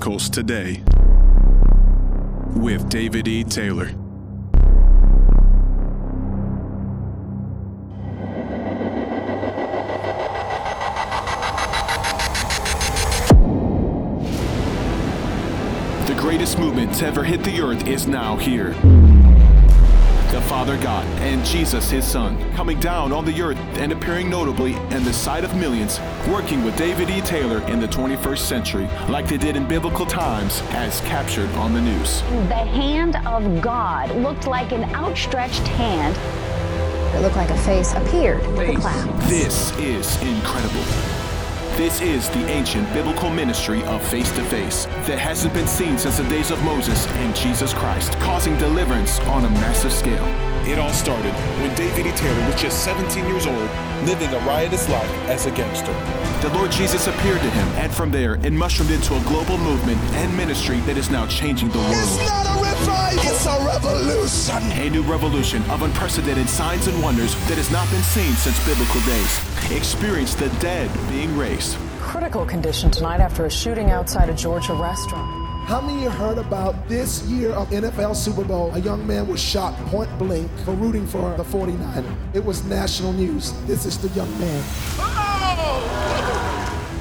Miracles Today with David E. Taylor. The greatest movement to ever hit the earth is now here. The Father God and Jesus, his Son, coming down on the earth and appearing notably in the sight of millions, working with David E. Taylor in the 21st century, like they did in biblical times, as captured on the news. The hand of God looked like an outstretched hand. It looked like a face appeared in the clouds. This is incredible. This is the ancient biblical ministry of face to face that hasn't been seen since the days of Moses and Jesus Christ, causing deliverance on a massive scale. It all started when David E. Taylor was just 17 years old, living a riotous life as a gangster. The Lord Jesus appeared to him, and from there, it mushroomed into a global movement and ministry that is now changing the world. It's a it's a revolution. A new revolution of unprecedented signs and wonders that has not been seen since biblical days. Experience the dead being raised. Critical condition tonight after a shooting outside a Georgia restaurant. How many of you heard about this year of NFL Super Bowl? A young man was shot point blank for rooting for the 49er. It was national news. This is the young man.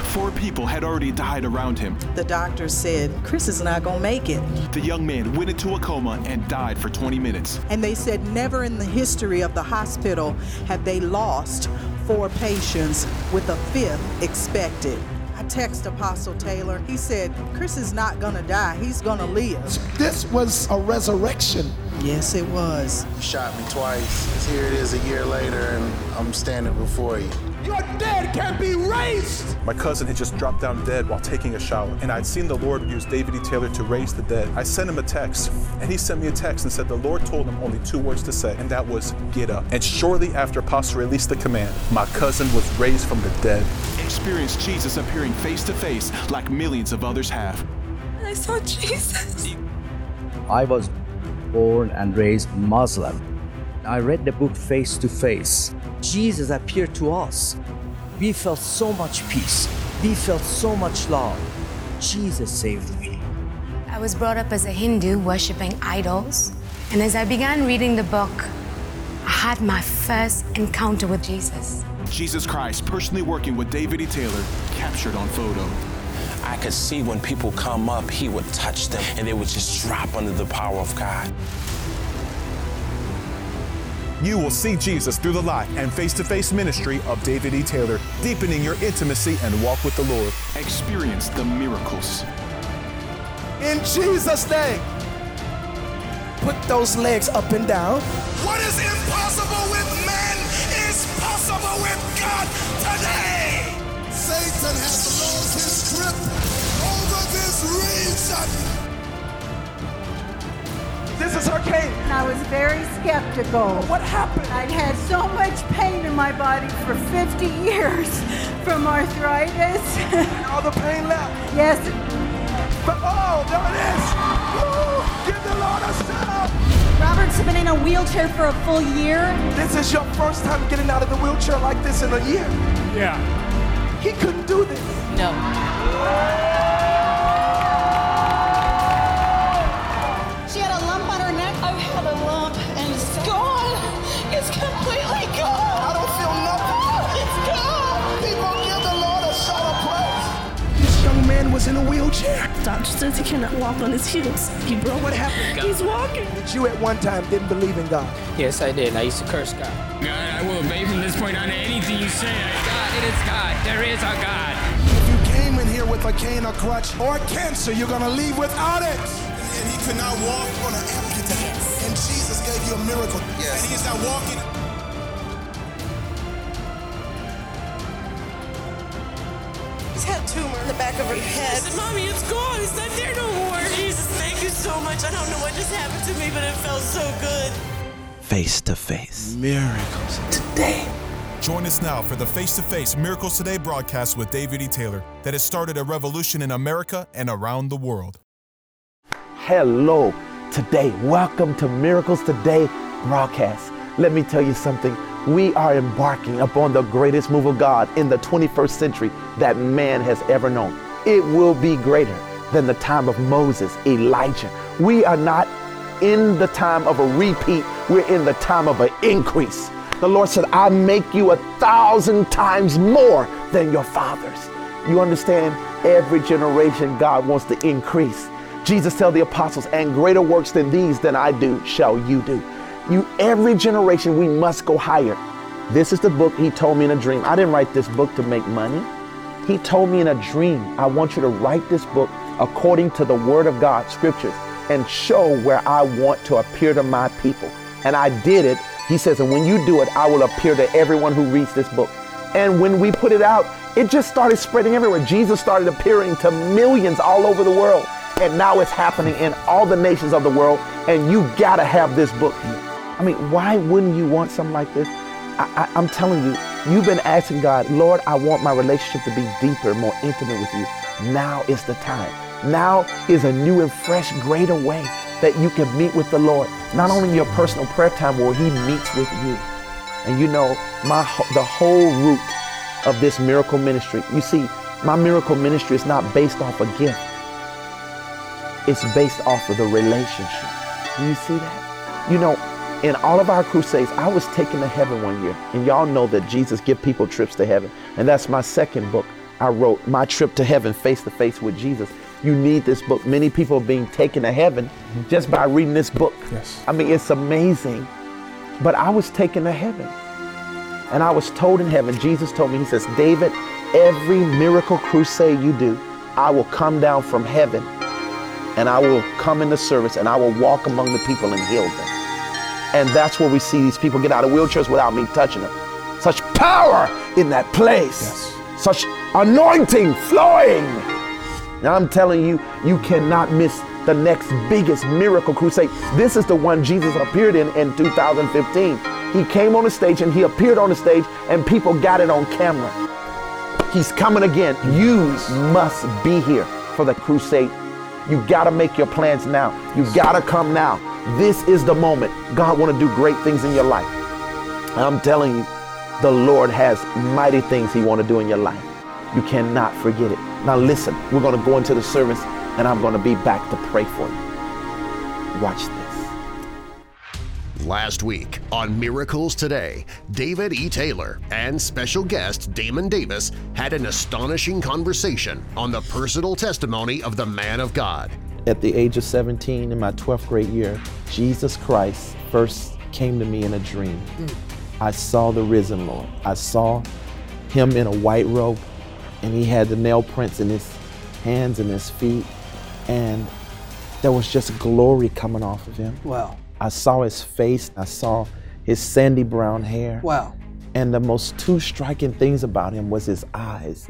Four people had already died around him. The doctor said, Chris is not going to make it. The young man went into a coma and died for 20 minutes. And they said, never in the history of the hospital have they lost four patients with a fifth expected. I text Apostle Taylor. He said, Chris is not going to die. He's going to live. This was a resurrection. Yes, it was. You shot me twice. Here it is a year later, and I'm standing before you. Your dead can be raised. My cousin had just dropped down dead while taking a shower, and I'd seen the Lord use David E. Taylor to raise the dead. I sent him a text, and he sent me a text and said the Lord told him only two words to say, and that was, get up. And shortly after Apostle released the command, my cousin was raised from the dead. Experience Jesus appearing face to face like millions of others have. I saw Jesus. I was born and raised Muslim. I read the book Face to Face. Jesus appeared to us. We felt so much peace. We felt so much love. Jesus saved me. I was brought up as a Hindu, worshiping idols. And as I began reading the book, I had my first encounter with Jesus. Jesus Christ personally working with David E. Taylor, captured on photo. I could see when people come up, he would touch them and they would just drop under the power of God. You will see Jesus through the life and face to face ministry of David E. Taylor, deepening your intimacy and walk with the Lord. Experience the miracles. In Jesus' name. Put those legs up and down. What is impossible with men is possible with God today. Satan has lost his grip over this region. This is her case. I was very skeptical. What happened? I'd had so much pain in my body for 50 years from arthritis. And all the pain left. Yes. But oh, there it is. Woo! Give the Lord a shout. Robert's been in a wheelchair for a full year. This is your first time getting out of the wheelchair like this in a year. Yeah. He couldn't do this. No. Doctor says he cannot walk on his heels. He broke. What happened? He's walking. But you at one time didn't believe in God. Yes, I did. I used to curse God. God, I will obey from this point on anything you say. God, it is God. There is a God. If you came in here with a cane or crutch or cancer, you're gonna leave without it. And he could not walk on an amputee. And Jesus gave you a miracle. Yes. And is not walking. Tumor in the back of her head. Said, Mommy, it's gone. It's not there no more. Jesus, thank you so much. I don't know what just happened to me, but it felt so good. Face to face. Miracles today. Join us now for the face to face Miracles Today broadcast with David E. Taylor that has started a revolution in America and around the world. Hello, today. Welcome to Miracles Today broadcast. Let me tell you something. We are embarking upon the greatest move of God in the 21st century that man has ever known. It will be greater. than the time of Moses, Elijah. We are not in the time of a repeat, we're in the time of an increase. The Lord said, I make you a thousand times more than your fathers. You understand? Every generation, God wants to increase. Jesus tell the apostles, and greater works than these than I do shall you do. You every generation we must go higher. This is the book he told me in a dream. I didn't write this book to make money. He told me in a dream, I want you to write this book according to the word of God, scriptures, and show where I want to appear to my people. And I did it. He says, and when you do it, I will appear to everyone who reads this book. And when we put it out, it just started spreading everywhere. Jesus started appearing to millions all over the world. And now it's happening in all the nations of the world. And you gotta have this book. I mean, why wouldn't you want something like this? I, am telling you, you've been asking God, Lord, I want my relationship to be deeper, more intimate with you. Now is the time. Now is a new and fresh, greater way that you can meet with the Lord. Not only your personal prayer time where He meets with you. And you know, my the whole root of this miracle ministry. You see, my miracle ministry is not based off a gift. It's based off of the relationship. Do you see that? You know, in all of our crusades, I was taken to heaven one year. And y'all know that Jesus give people trips to heaven. And that's my second book. I wrote My Trip to Heaven Face to Face with Jesus. You need this book. Many people are being taken to heaven just by reading this book. Yes. I mean, it's amazing. But I was taken to heaven. And I was told in heaven, Jesus told me, He says, David, every miracle crusade you do, I will come down from heaven and I will come in the service and I will walk among the people and heal them. And that's where we see these people get out of wheelchairs without me touching them. Such power in that place. Yes. Such anointing flowing. Now I'm telling you, you cannot miss the next biggest miracle crusade. This is the one Jesus appeared in in 2015. He came on the stage and he appeared on the stage and people got it on camera. He's coming again. You must be here for the crusade. You got to make your plans now. You got to come now. This is the moment. God want to do great things in your life. I'm telling you, the Lord has mighty things he want to do in your life. You cannot forget it. Now listen, we're going to go into the service and I'm going to be back to pray for you. Watch this. Last week on Miracles Today, David E. Taylor and special guest Damon Davis had an astonishing conversation on the personal testimony of the man of God. At the age of 17, in my 12th grade year, Jesus Christ first came to me in a dream. Mm. I saw the risen Lord. I saw him in a white robe, and he had the nail prints in his hands and his feet, and there was just glory coming off of him. Wow. I saw his face, I saw his sandy brown hair. Wow. And the most two striking things about him was his eyes.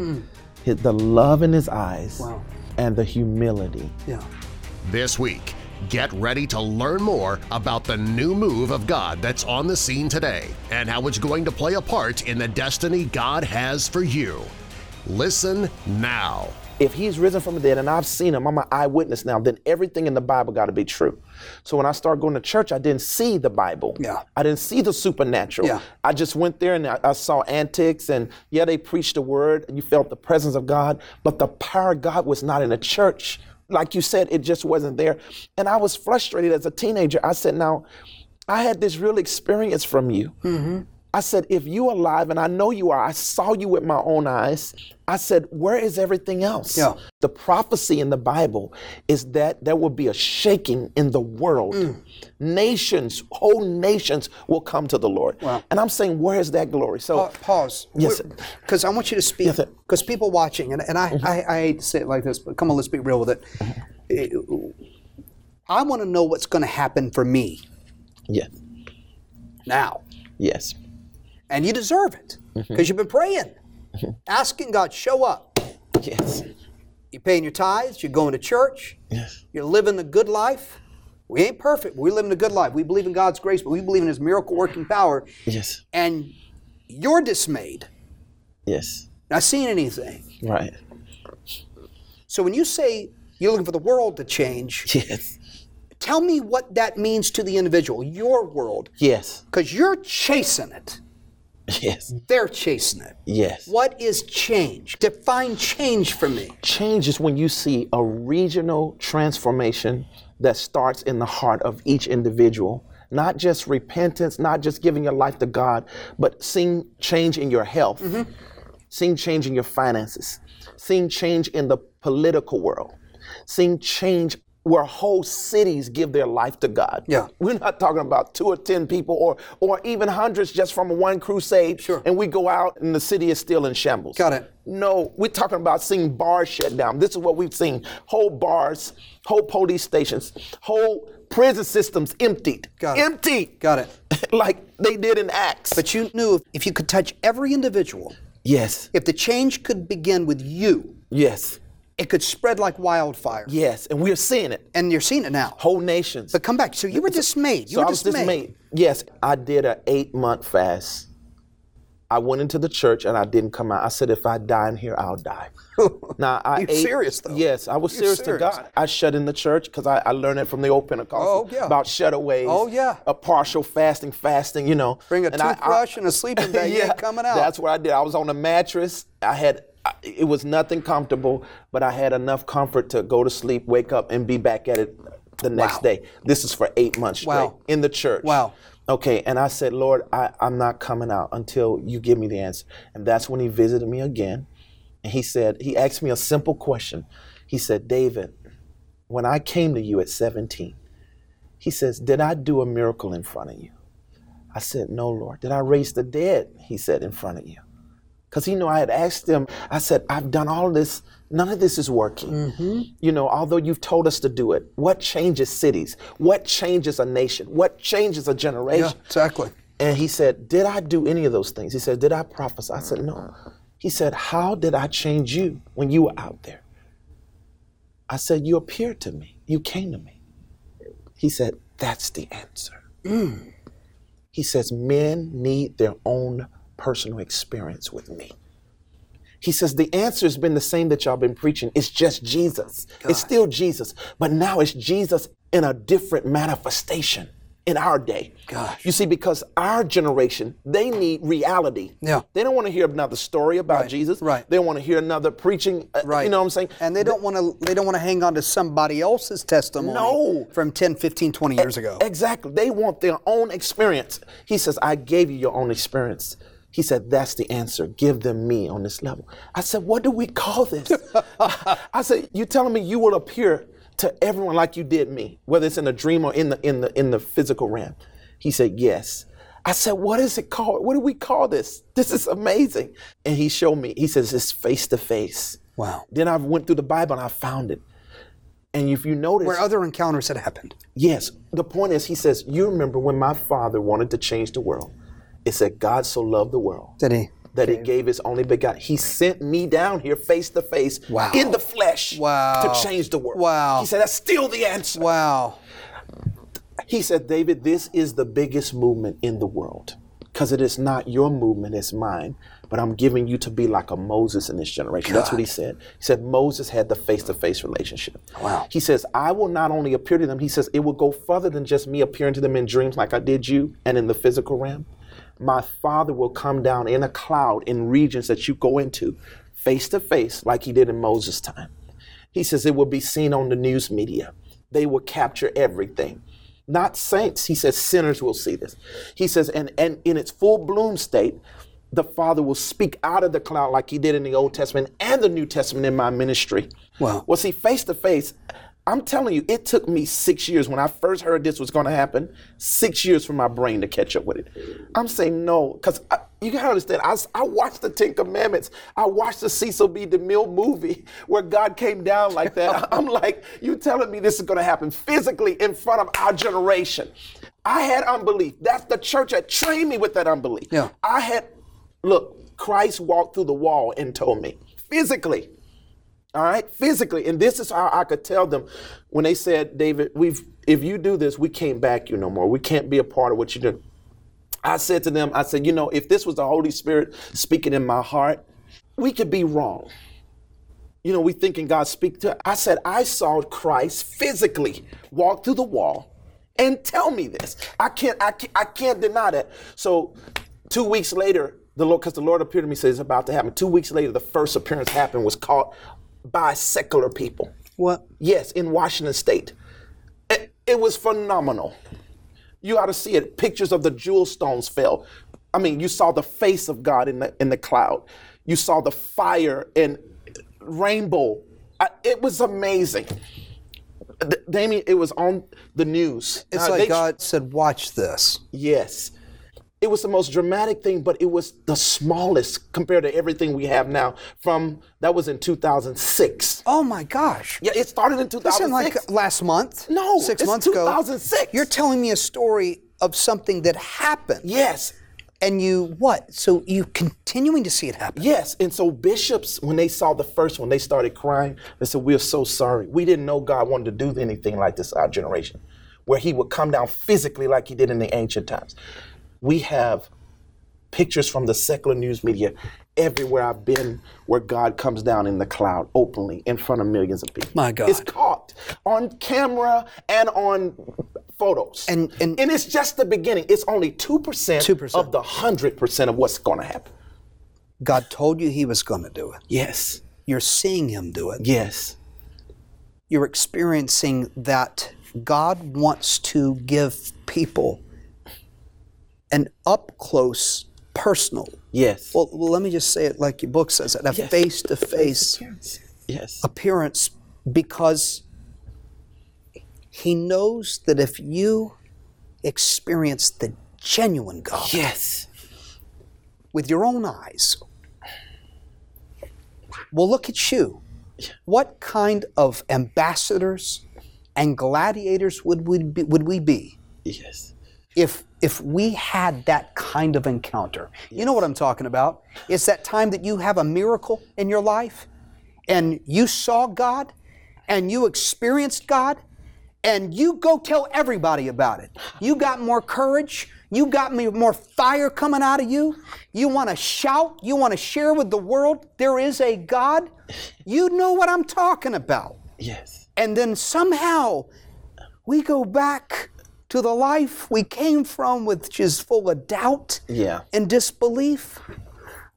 His, the love in his eyes wow. and the humility. Yeah. This week, get ready to learn more about the new move of God that's on the scene today and how it's going to play a part in the destiny God has for you. Listen now if he's risen from the dead and I've seen him, I'm an eyewitness now, then everything in the Bible got to be true. So when I started going to church, I didn't see the Bible. Yeah. I didn't see the supernatural. Yeah. I just went there and I, I saw antics and yeah, they preached the word and you felt the presence of God, but the power of God was not in the church. Like you said, it just wasn't there. And I was frustrated as a teenager. I said, now, I had this real experience from you. Mm-hmm. I said, if you are alive, and I know you are, I saw you with my own eyes. I said, where is everything else? Yeah. The prophecy in the Bible is that there will be a shaking in the world. Mm. Nations, whole nations will come to the Lord. Wow. And I'm saying, where is that glory? So pa- pause. Yes. Because I want you to speak. Because yes, people watching, and, and I, mm-hmm. I, I, hate to say it like this, but come on, let's be real with it. Mm-hmm. I want to know what's going to happen for me. Yes. Now. Yes and you deserve it because mm-hmm. you've been praying, mm-hmm. asking God, show up. Yes. You're paying your tithes, you're going to church, yes. you're living a good life. We ain't perfect, but we're living a good life. We believe in God's grace, but we believe in His miracle working power. Yes. And you're dismayed. Yes. Not seeing anything. Right. So when you say you're looking for the world to change, yes. Tell me what that means to the individual, your world. Yes. Because you're chasing it. Yes. They're chasing it. Yes. What is change? Define change for me. Change is when you see a regional transformation that starts in the heart of each individual. Not just repentance, not just giving your life to God, but seeing change in your health, mm-hmm. seeing change in your finances, seeing change in the political world, seeing change where whole cities give their life to God. Yeah. We're not talking about two or ten people or or even hundreds just from one crusade. Sure. And we go out and the city is still in shambles. Got it. No, we're talking about seeing bars shut down. This is what we've seen. Whole bars, whole police stations, whole prison systems emptied. Got it. Empty. Got it. like they did in Acts. But you knew if, if you could touch every individual, Yes. if the change could begin with you, Yes. It could spread like wildfire. Yes. And we're seeing it. And you're seeing it now. Whole nations. But come back. So you were dismayed. You so were I was dismayed. dismayed. Yes, I did an eight month fast. I went into the church and I didn't come out. I said, if I die in here, I'll die. now I You're ate- serious, though. Yes, I was serious, serious. to God. I shut in the church because I, I learned it from the old Pentecostal Oh, yeah. about shutaways. Oh, yeah. A partial fasting, fasting. You know. Bring a And I- I- toothbrush and a sleeping bag. yeah, coming out. That's what I did. I was on a mattress. I had. It was nothing comfortable, but I had enough comfort to go to sleep, wake up, and be back at it the next Wow. day. This is for eight months straight Wow. in the church. Wow. Okay, and I said, Lord, I, I'm not coming out until you give me the answer. And that's when he visited me again. And he said, he asked me a simple question. He said, David, when I came to you at 17, he says, Did I do a miracle in front of you? I said, No, Lord. Did I raise the dead? He said, In front of you. Because he knew I had asked him, I said, I've done all this. None of this is working. Mm-hmm. You know, although you've told us to do it, what changes cities? What changes a nation? What changes a generation? Yeah, exactly. And he said, Did I do any of those things? He said, Did I prophesy? I said, No. He said, How did I change you when you were out there? I said, You appeared to me. You came to me. He said, That's the answer. He says, Men need their own personal experience with me. He says, The answer has been the same that y'all been preaching. It's just Jesus. It's still Jesus, but now it's Jesus in a different manifestation in our day. Gosh. You see, because our generation, they need reality. Yeah. They don't want to hear another story about Jesus. right. They want to hear another preaching. uh, Right. You know what I'm saying? And they don't want to they don't want to hang on to somebody else's testimony No. from 10, 15, 20 years ago. Exactly. They want their own experience. He says, I gave you your own experience. He said, That's the answer. Give them me on this level. I said, What do we call this? I said, You're telling me you will appear to everyone like you did me, whether it's in a dream or in the in the in the physical realm? He said, Yes. I said, What is it called? What do we call this? This is amazing. And he showed me, he says, It's face to face. Wow. Then I went through the Bible and I found it. And if you notice Where other encounters had happened. Yes. The point is, he says, You remember when my father wanted to change the world? It said, God so loved the world Did he? that he gave his only begotten. He sent me down here face to face Wow. in the flesh Wow. to change the world. Wow. He said, That's still the answer. Wow. He said, David, this is the biggest movement in the world because it is not your movement, it's mine. But I'm giving you to be like a Moses in this generation. That's what he said. He said Moses had the face to face relationship. Wow. He says, I will not only appear to them, he says, it will go further than just me appearing to them in dreams like I did you and in the physical realm. My Father will come down in a cloud in regions that you go into face to face like he did in Moses' time. He says it will be seen on the news media. They will capture everything. Not saints, he says sinners will see this. He says, and, and in its full bloom state, the Father will speak out of the cloud like he did in the Old Testament and the New Testament in my ministry. Wow. Well, see, face to face, I'm telling you, it took me six years when I first heard this was going to happen, six years for my brain to catch up with it. I'm saying no, because you gotta understand, I, I watched the Ten Commandments. I watched the Cecil B. DeMille movie where God came down like that. I'm like, you telling me this is going to happen physically in front of our generation. I had unbelief. That's the church that trained me with that unbelief. Yeah. I had, look, Christ walked through the wall and told me physically. All right, physically, and this is how I could tell them when they said, "David, we've if you do this, we can't back you no more. We can't be a part of what you do." I said to them, "I said, you know, if this was the Holy Spirit speaking in my heart, we could be wrong. You know, we thinking God speak to. I said, I saw Christ physically walk through the wall and tell me this. I can't, I can't, I can't deny that. So Two weeks later, the Lord, because the Lord appeared to me, said it's about to happen. Two weeks later, the first appearance happened was caught by secular people. What? Yes, in Washington State. It, it was phenomenal. You ought to see it. Pictures of the jewel stones fell. I mean, you saw the face of God in the in the cloud. You saw the fire and rainbow. I, it was amazing. D- Damien, it was on the news. It's Now, like they- God said, "Watch this." Yes. It was the most dramatic thing, but it was the smallest compared to everything we have now. From that was in 2006. Oh my gosh! Yeah, it started in 2006. isn't like last month. No, six months ago. 2006. You're telling me a story of something that happened. Yes. And you what? So you continuing to see it happen? Yes, and so bishops, when they saw the first one, they started crying. They said, "We're so sorry. We didn't know God wanted to do anything like this our generation, where He would come down physically like He did in the ancient times." We have pictures from the secular news media everywhere I've been, where God comes down in the cloud openly in front of millions of people. My God. it's caught on camera and on photos, and and, and it's just the beginning. It's only two percent of the hundred percent of what's going to happen. God told you He was going to do it. Yes. You're seeing Him do it. Yes. You're experiencing that God wants to give people an up close, personal. Yes. Well, well, let me just say it like your book says it a face to face Yes. appearance because He knows that if you experience the genuine God. Yes. With your own eyes. Well, look at you. What kind of ambassadors and gladiators would we be, would we be Yes. If if we had that kind of encounter? You know what I'm talking about? It's that time that you have a miracle in your life and you saw God and you experienced God and you go tell everybody about it. You got more courage. You got me more fire coming out of you. You want to shout. You want to share with the world there is a God. You know what I'm talking about. Yes. And then somehow we go back to the life we came from, which is full of doubt Yeah. and disbelief.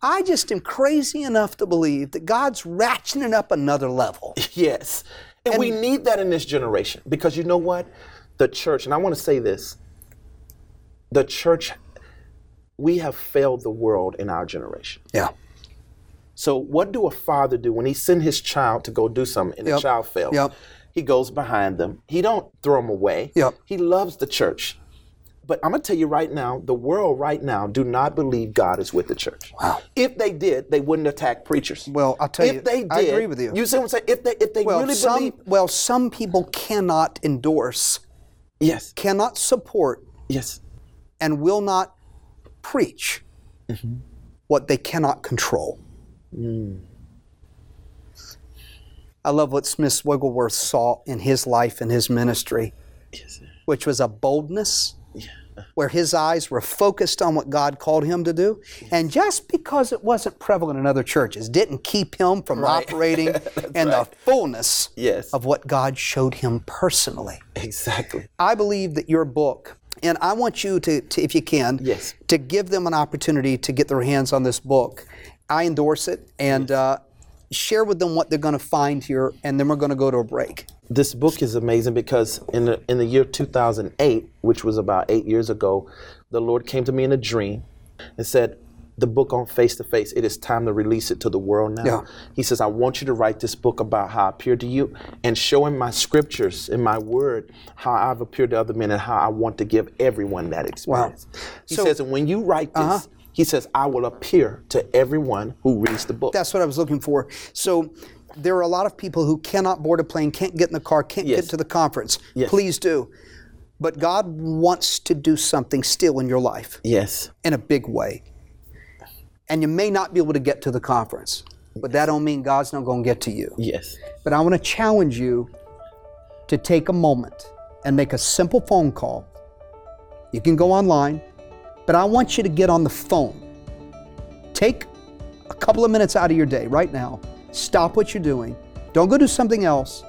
I just am crazy enough to believe that God's ratcheting up another level. Yes. And, we need that in this generation because you know what? The church, and I want to say this the church, we have failed the world in our generation. Yeah. So, what do a father do when he send his child to go do something and Yep. the child fails? Yep. He goes behind them. He don't throw them away. Yep. He loves the church. But I'm gonna tell you right now, the world right now do not believe God is with the church. Wow. If they did, they wouldn't attack preachers. Well, I'll tell if you, they did, I agree with you. You see what I'm saying? If they if they well, really some, believe, well, some people cannot endorse, yes, cannot support, yes, and will not preach Mm-hmm. what they cannot control. Mm. I love what Smith Wigglesworth saw in his life and his ministry, which was a boldness where his eyes were focused on what God called him to do. And just because it wasn't prevalent in other churches didn't keep him from Right. operating in the fullness Yes. of what God showed him personally. Exactly. I believe that your book, and I want you to, to if you can, yes. to give them an opportunity to get their hands on this book. I endorse it and uh, share with them what they're going to find here, and then we're going to go to a break. This book is amazing because in the in the year 2008, which was about eight years ago, the Lord came to me in a dream and said, "The book on face to face. It is time to release it to the world now." Yeah. He says, "I want you to write this book about how I appeared to you and showing my scriptures, and my word, how I've appeared to other men and how I want to give everyone that experience." Wow. He So- says, "And when you write this." Uh-huh. He says, I will appear to everyone who reads the book. That's what I was looking for. So there are a lot of people who cannot board a plane, can't get in the car, can't Yes. get to the conference. Yes. Please do. But God wants to do something still in your life Yes. in a big way. And you may not be able to get to the conference, but that don't mean God's not going to get to you. Yes. But I want to challenge you to take a moment and make a simple phone call. You can go online, but I want you to get on the phone. Take a couple of minutes out of your day right now. Stop what you're doing. Don't go do something else.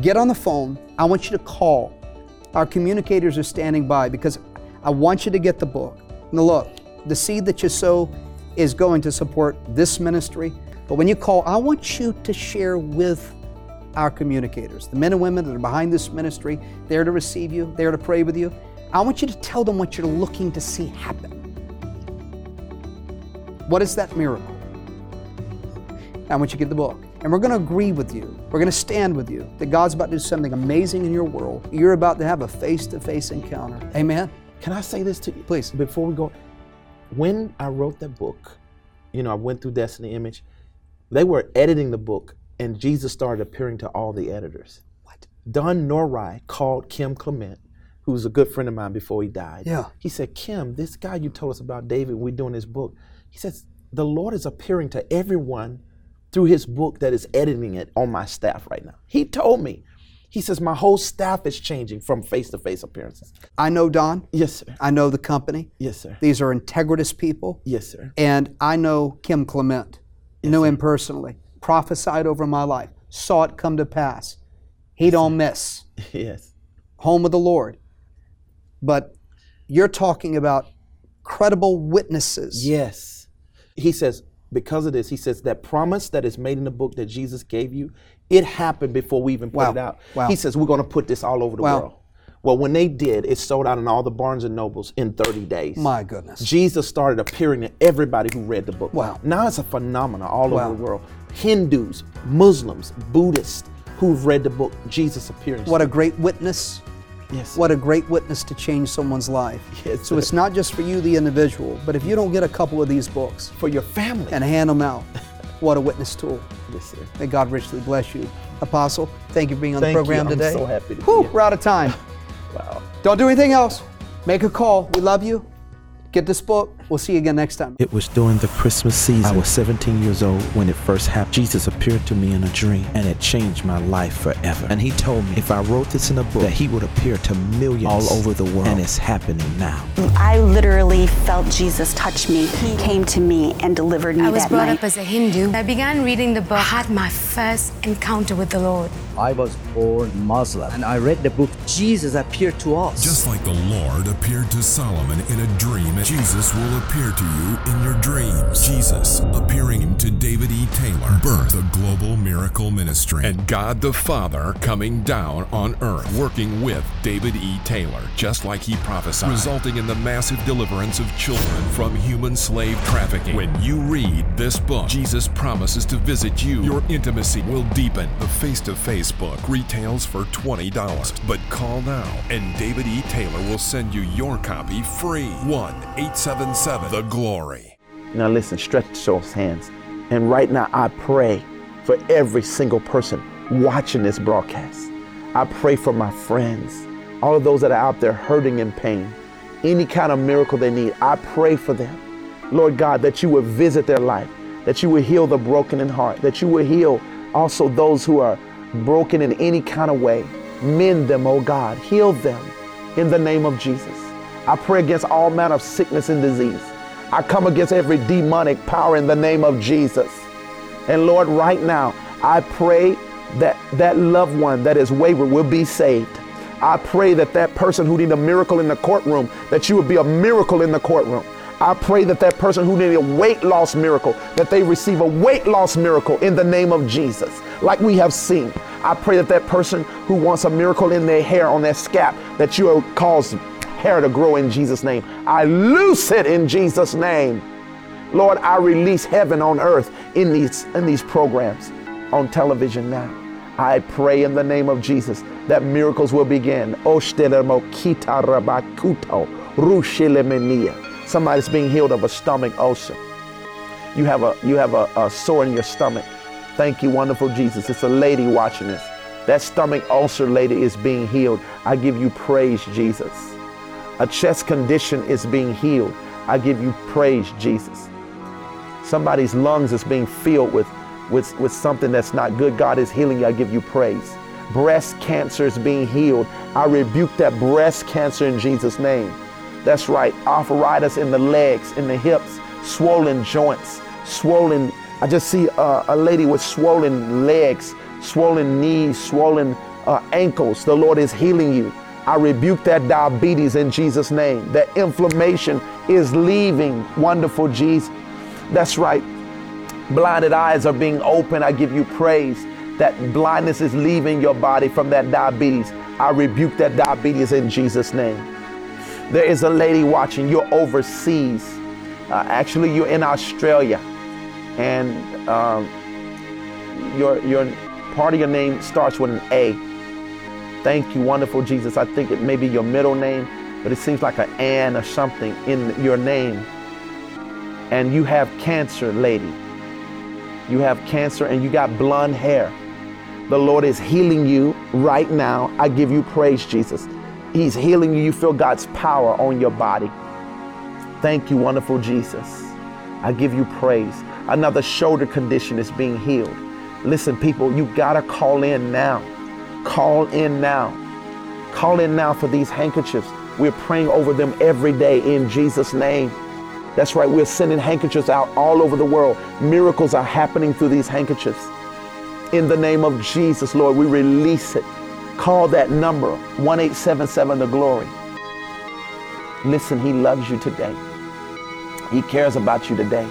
Get on the phone. I want you to call. Our communicators are standing by because I want you to get the book. Now, look, the seed that you sow is going to support this ministry. But when you call, I want you to share with our communicators, the men and women that are behind this ministry, there to receive you, there to pray with you. I want you to tell them what you're looking to see happen. What is that miracle? I want you to get the book. And we're going to agree with you. We're going to stand with you that God's about to do something amazing in your world. You're about to have a face to face encounter. Amen. Can I say this to you? Please. Before we go, when I wrote that book, you know, I went through Destiny Image, they were editing the book, and Jesus started appearing to all the editors. What? Don Nori called Kim Clement, who was a good friend of mine before he died. Yeah. He said, Kim, this guy you told us about, David, we're doing this book. He says, the Lord is appearing to everyone through his book that is editing it on my staff right now. He told me. He says, My whole staff is changing from face to face appearances. I know Don. Yes, sir. I know the company. Yes, sir. These are integritous people. Yes, sir. And I know Kim Clement. Yes, knew sir. him personally. Prophesied over my life. Saw it come to pass. He don't miss. Yes. Home of the Lord. But you're talking about credible witnesses. Yes. He says, because of this, he says that promise that is made in the book that Jesus gave you, it happened before we even put Wow. it out. Wow. He says, we're going to put this all over the Wow. world. Well, when they did, it sold out in all the Barnes and Nobles in 30 days. My goodness. Jesus started appearing to everybody who read the book. Wow. Now it's a phenomenon all Wow. over the world. Hindus, Muslims, Buddhists who've read the book, Jesus appearing. What a great witness. Yes. What a great witness to change someone's life. Yes, so it's not just for you, the individual, but if you don't get a couple of these books for your family and hand them out, what a witness tool. Yes, sir. May God richly bless you. Apostle, thank you for being on Thank the you. program I'm today. so happy to be Whew, here. we're out of time. Wow. Don't do anything else. Make a call. We love you. Get this book. We'll see you again next time. It was during the Christmas season. I was 17 years old when it first happened. Jesus appeared to me in a dream and it changed my life forever. And he told me if I wrote this in a book, that he would appear to millions all over the world. And it's happening now. I literally felt Jesus touch me. He came to me and delivered me I was that brought night. up as a Hindu. I began reading the book. I had my first encounter with the Lord. I was born Muslim and I read the book Jesus appeared to us. Just like the Lord appeared to Solomon in a dream, Jesus will appear to you in your dreams. Jesus appearing to David E. Taylor, birth the global miracle ministry, and God the Father coming down on earth, working with David E. Taylor, just like he prophesied, resulting in the massive deliverance of children from human slave trafficking. When you read this book, Jesus promises to visit you. Your intimacy will deepen. The face-to-face book retails for $20, but call now and David E. Taylor will send you your copy free. 1-877 The Glory. Now listen, stretch those hands. And right now, I pray for every single person watching this broadcast. I pray for my friends, all of those that are out there hurting in pain, any kind of miracle they need. I pray for them. Lord God, that you would visit their life, that you would heal the broken in heart, that you would heal also those who are broken in any kind of way. Mend them, oh God. Heal them in the name of Jesus. I pray against all manner of sickness and disease. I come against every demonic power in the name of Jesus. And Lord, right now, I pray that that loved one that is wayward will be saved. I pray that that person who need a miracle in the courtroom, that you would be a miracle in the courtroom. I pray that that person who need a weight loss miracle, that they receive a weight loss miracle in the name of Jesus, like we have seen. I pray that that person who wants a miracle in their hair, on their scalp, that you will cause hair to grow in Jesus' name. I loose it in Jesus' name. Lord, I release heaven on earth in these in these programs on television now. I pray in the name of Jesus that miracles will begin. Somebody's being healed of a stomach ulcer. You have a you have a, a sore in your stomach. Thank you, wonderful Jesus. It's a lady watching this. That stomach ulcer lady is being healed. I give you praise, Jesus. A chest condition is being healed. I give you praise, Jesus. Somebody's lungs is being filled with, with, with something that's not good. God is healing you. I give you praise. Breast cancer is being healed. I rebuke that breast cancer in Jesus' name. That's right. Arthritis in the legs, in the hips, swollen joints, swollen. I just see uh, a lady with swollen legs, swollen knees, swollen uh, ankles. The Lord is healing you. I rebuke that diabetes in Jesus' name. That inflammation is leaving. Wonderful Jesus. That's right. Blinded eyes are being opened. I give you praise. That blindness is leaving your body from that diabetes. I rebuke that diabetes in Jesus' name. There is a lady watching. You're overseas. Uh, actually, you're in Australia, and um, your your part of your name starts with an A. Thank you, wonderful Jesus. I think it may be your middle name, but it seems like an Ann or something in your name. And you have cancer, lady. You have cancer and you got blonde hair. The Lord is healing you right now. I give you praise, Jesus. He's healing you. You feel God's power on your body. Thank you, wonderful Jesus. I give you praise. Another shoulder condition is being healed. Listen, people, you gotta call in now. Call in now. Call in now for these handkerchiefs. We're praying over them every day in Jesus' name. That's right, we're sending handkerchiefs out all over the world. Miracles are happening through these handkerchiefs. In the name of Jesus, Lord, we release it. Call that number 1877 the glory. Listen, He loves you today. He cares about you today.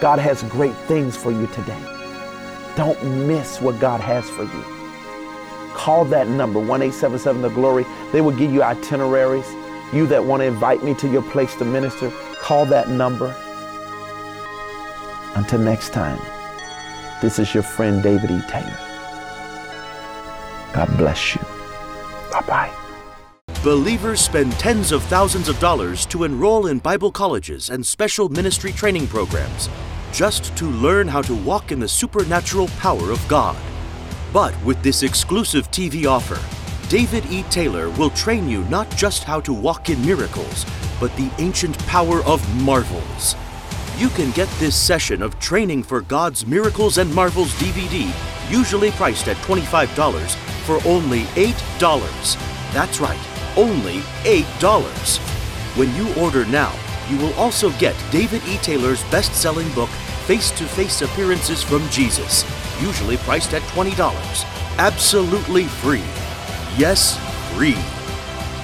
God has great things for you today. Don't miss what God has for you. Call that number 1877 the glory. They will give you itineraries. You that want to invite me to your place to minister, call that number. Until next time, this is your friend David E. Taylor. God bless you. Bye bye. Believers spend tens of thousands of dollars to enroll in Bible colleges and special ministry training programs just to learn how to walk in the supernatural power of God. But with this exclusive TV offer, David E. Taylor will train you not just how to walk in miracles, but the ancient power of marvels. You can get this session of Training for God's Miracles and Marvels DVD, usually priced at $25, for only $8. That's right, only $8. When you order now, you will also get David E. Taylor's best selling book, Face to Face Appearances from Jesus, usually priced at $20. Absolutely free. Yes, free.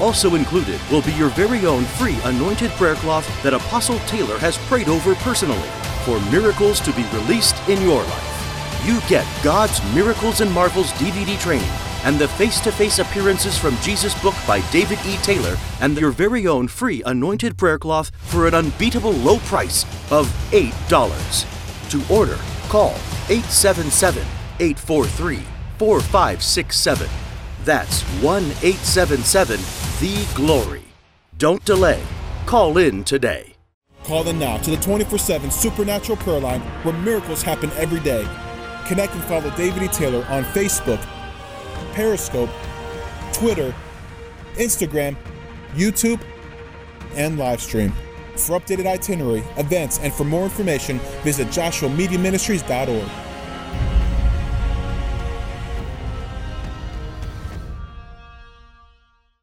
Also included will be your very own free anointed prayer cloth that Apostle Taylor has prayed over personally for miracles to be released in your life. You get God's Miracles and Marvels DVD training and the face to face appearances from Jesus book by David E. Taylor and your very own free anointed prayer cloth for an unbeatable low price of $8. To order, call 877 843 4567. That's 1 877 The Glory. Don't delay. Call in today. Call in now to the 24 7 Supernatural Prayer Line where miracles happen every day. Connect and follow David E. Taylor on Facebook, Periscope, Twitter, Instagram, YouTube, and Livestream. For updated itinerary, events, and for more information, visit joshuamediaministries.org.